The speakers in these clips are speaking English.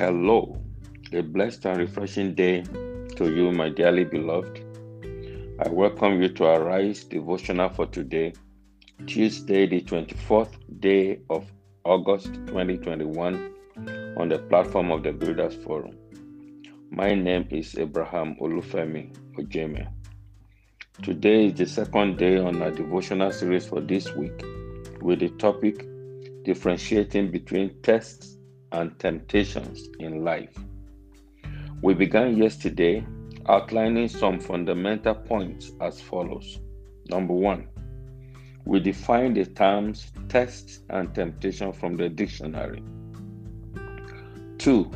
Hello, a blessed and refreshing day to you, my dearly beloved. I welcome you to Arise devotional for today, Tuesday, the 24th day of August 2021, on the platform of the Builders Forum. My name is Abraham Olufemi Ojeme. Today is the second day on our devotional series for this week with the topic Differentiating between tests and temptations in life. We began yesterday outlining some fundamental points as follows. Number one, we define the terms test and temptation from the dictionary. Two,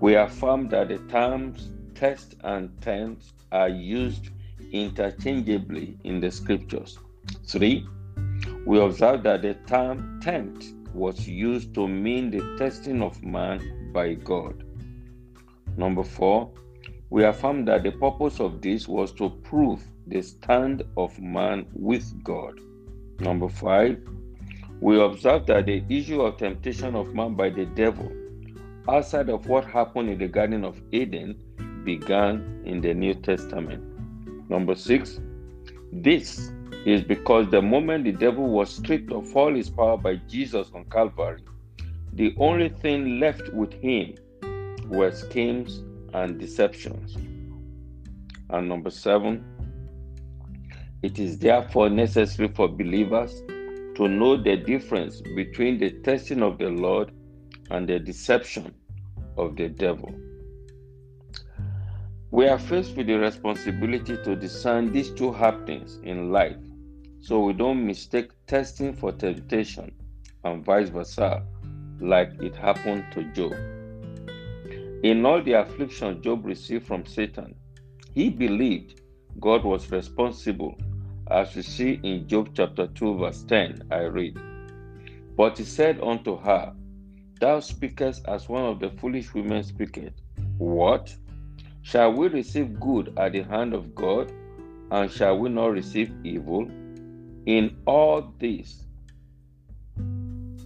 we affirm that the terms test and tempt are used interchangeably in the scriptures. Three, we observe that the term tempt was used to mean the testing of man by God. Number four, we affirm that the purpose of this was to prove the stand of man with God. Number five, we observe that the issue of temptation of man by the devil, outside of what happened in the Garden of Eden, began in the New Testament. Number six, this is because the moment the devil was stripped of all his power by Jesus on Calvary, the only thing left with him were schemes and deceptions. And number seven, it is therefore necessary for believers to know the difference between the testing of the Lord and the deception of the devil. We are faced with the responsibility to discern these two happenings in life so we don't mistake testing for temptation and vice versa, like it happened to Job. In all the affliction Job received from Satan, he believed God was responsible, as we see in Job chapter 2, verse 10. I read, But he said unto her, Thou speakest as one of the foolish women speaketh. What? Shall we receive good at the hand of God, and shall we not receive evil? In all this,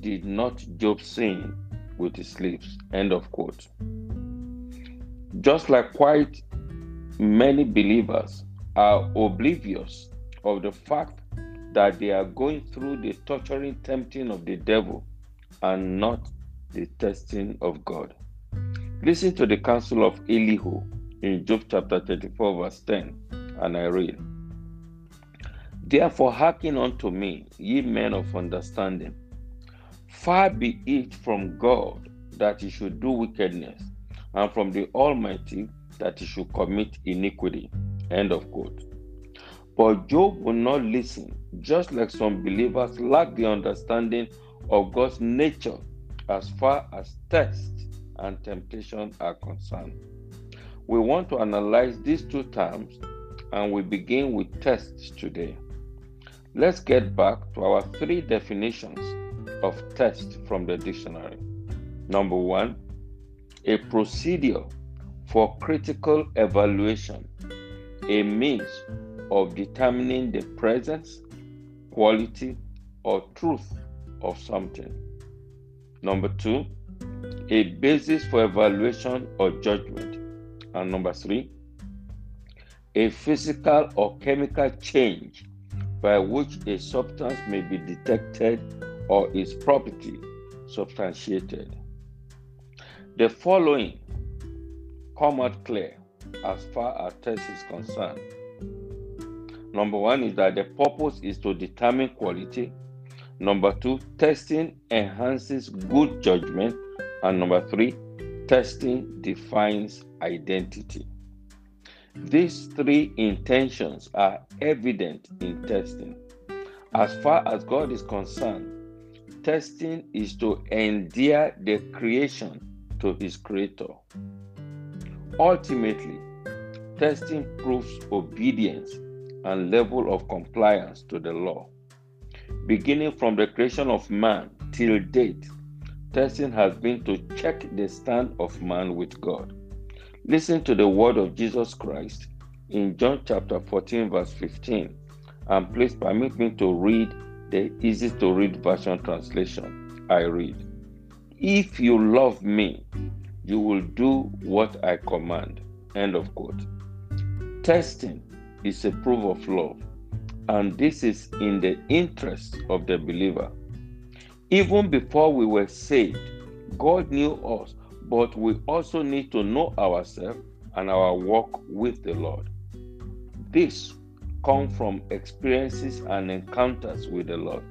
did not Job sin with his lips? End of quote. Just like quite many believers are oblivious of the fact that they are going through the torturing tempting of the devil and not the testing of God. Listen to the counsel of Elihu in Job chapter 34, verse 10, and I read. Therefore, hearken unto me, ye men of understanding. Far be it from God that he should do wickedness, and from the Almighty that he should commit iniquity. End of quote. But Job will not listen, just like some believers lack the understanding of God's nature as far as tests and temptation are concerned. We want to analyze these two terms, and we begin with tests today. Let's get back to our three definitions of test from the dictionary. Number one, a procedure for critical evaluation, a means of determining the presence, quality, or truth of something. Number two, a basis for evaluation or judgment. And number three, a physical or chemical change by which a substance may be detected or its property substantiated. The following come out clear as far as test is concerned. Number one is that the purpose is to determine quality. Number two, testing enhances good judgment. And number three, testing defines identity. These three intentions are evident in testing. As far as God is concerned, testing is to endear the creation to his creator. Ultimately, testing proves obedience and level of compliance to the law. Beginning from the creation of man till date, testing has been to check the stand of man with God. Listen to the word of Jesus Christ in John chapter 14, verse 15. And please permit me to read the easy to read version translation. I read, If you love me, you will do what I command. End of quote. Testing is a proof of love, and this is in the interest of the believer. Even before we were saved, God knew us, but we also need to know ourselves and our walk with the Lord. This comes from experiences and encounters with the Lord.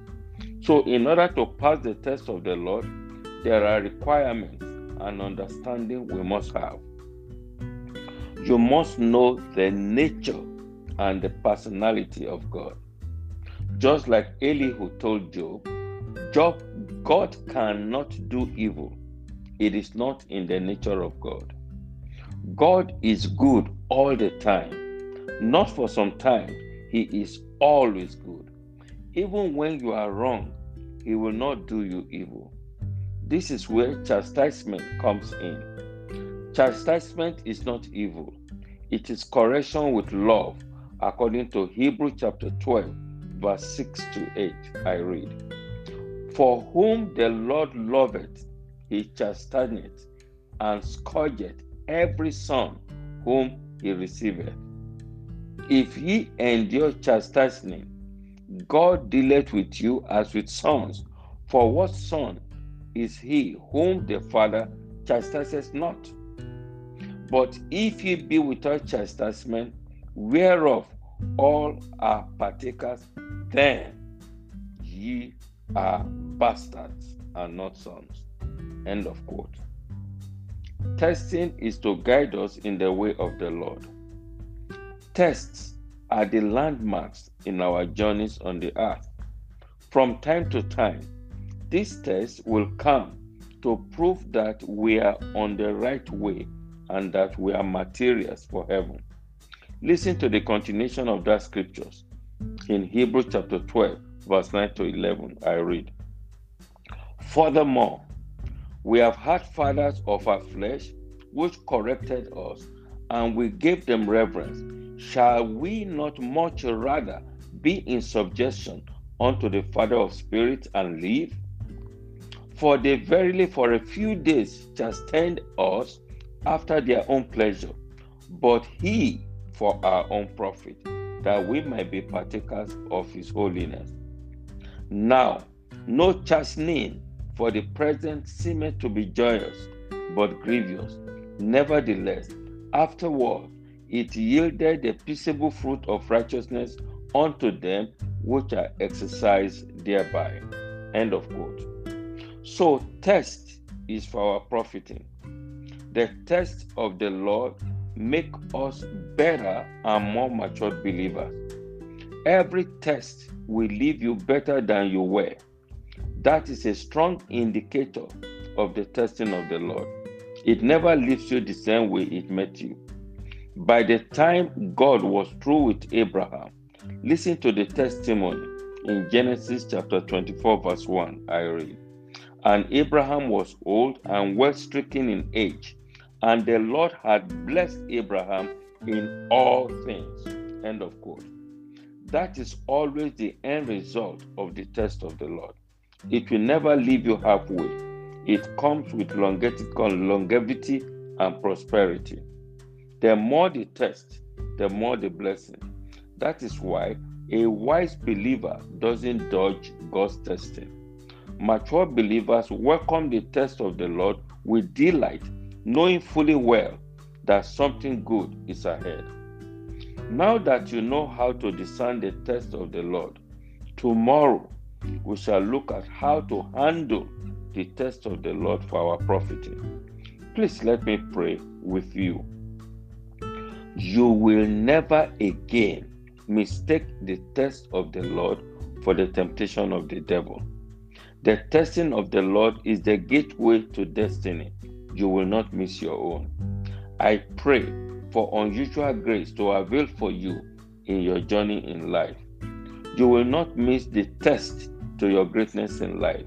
So, in order to pass the test of the Lord, there are requirements and understanding we must have. You must know the nature and the personality of God. Just like Elihu told Job, Job, God cannot do evil. It is not in the nature of God. God is good all the time, not for some time. He is always good. Even when you are wrong, He will not do you evil. This is where chastisement comes in. Chastisement is not evil, it is correction with love, according to Hebrew chapter 12, verse 6 to 8. I read, For whom the Lord loveth, he chasteneth and scourgeth every son whom he receiveth. If ye endure chastisement, God dealeth with you as with sons. For what son is he whom the Father chastises not? But if ye be without chastisement, whereof all are partakers, then ye are bastards and not sons. End of quote. Testing is to guide us in the way of the Lord. Tests are the landmarks in our journeys on the earth. From time to time, these tests will come to prove that we are on the right way and that we are materials for heaven. Listen to the continuation of that scriptures. In Hebrews chapter 12, verse 9 to 11, I read Furthermore, we have had fathers of our flesh which corrected us, and we gave them reverence. Shall we not much rather be in subjection unto the Father of spirits and live? For they verily for a few days chastened us after their own pleasure, but he for our own profit, that we might be partakers of his holiness. Now, no chastening for the present seemeth to be joyous, but grievous. Nevertheless, afterward it yielded the peaceable fruit of righteousness unto them which are exercised thereby. End of quote. So, test is for our profiting. The test of the Lord make us better and more matured believers. Every test will leave you better than you were. That is a strong indicator of the testing of the Lord. It never leaves you the same way it met you. By the time God was through with Abraham, listen to the testimony in Genesis chapter 24, verse 1. I read. And Abraham was old and well stricken in age, and the Lord had blessed Abraham in all things. End of quote. That is always the end result of the test of the Lord. It will never leave you halfway. It comes with longevity and prosperity. The more the test, the more the blessing. That is why a wise believer doesn't dodge God's testing. Mature believers welcome the test of the Lord with delight, knowing fully well that something good is ahead. Now that you know how to discern the test of the Lord, tomorrow we shall look at how to handle the test of the Lord for our profiting. Please let me pray with you. You will never again mistake the test of the Lord for the temptation of the devil. The testing of the Lord is the gateway to destiny. You will not miss your own. I pray for unusual grace to avail for you in your journey in life. You will not miss the test to your greatness in life.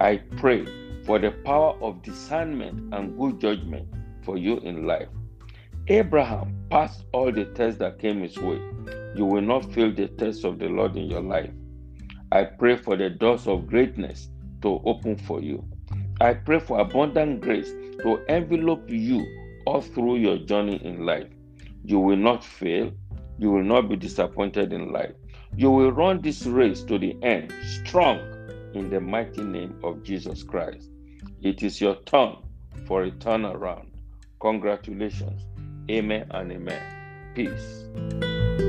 I pray for the power of discernment and good judgment for you in life. Abraham passed all the tests that came his way. You will not fail the test of the Lord in your life. I pray for the doors of greatness to open for you. I pray for abundant grace to envelop you all through your journey in life. You will not fail. You will not be disappointed in life. You will run this race to the end strong in the mighty name of Jesus Christ. It is your turn for a turnaround. Congratulations. Amen and amen. Peace.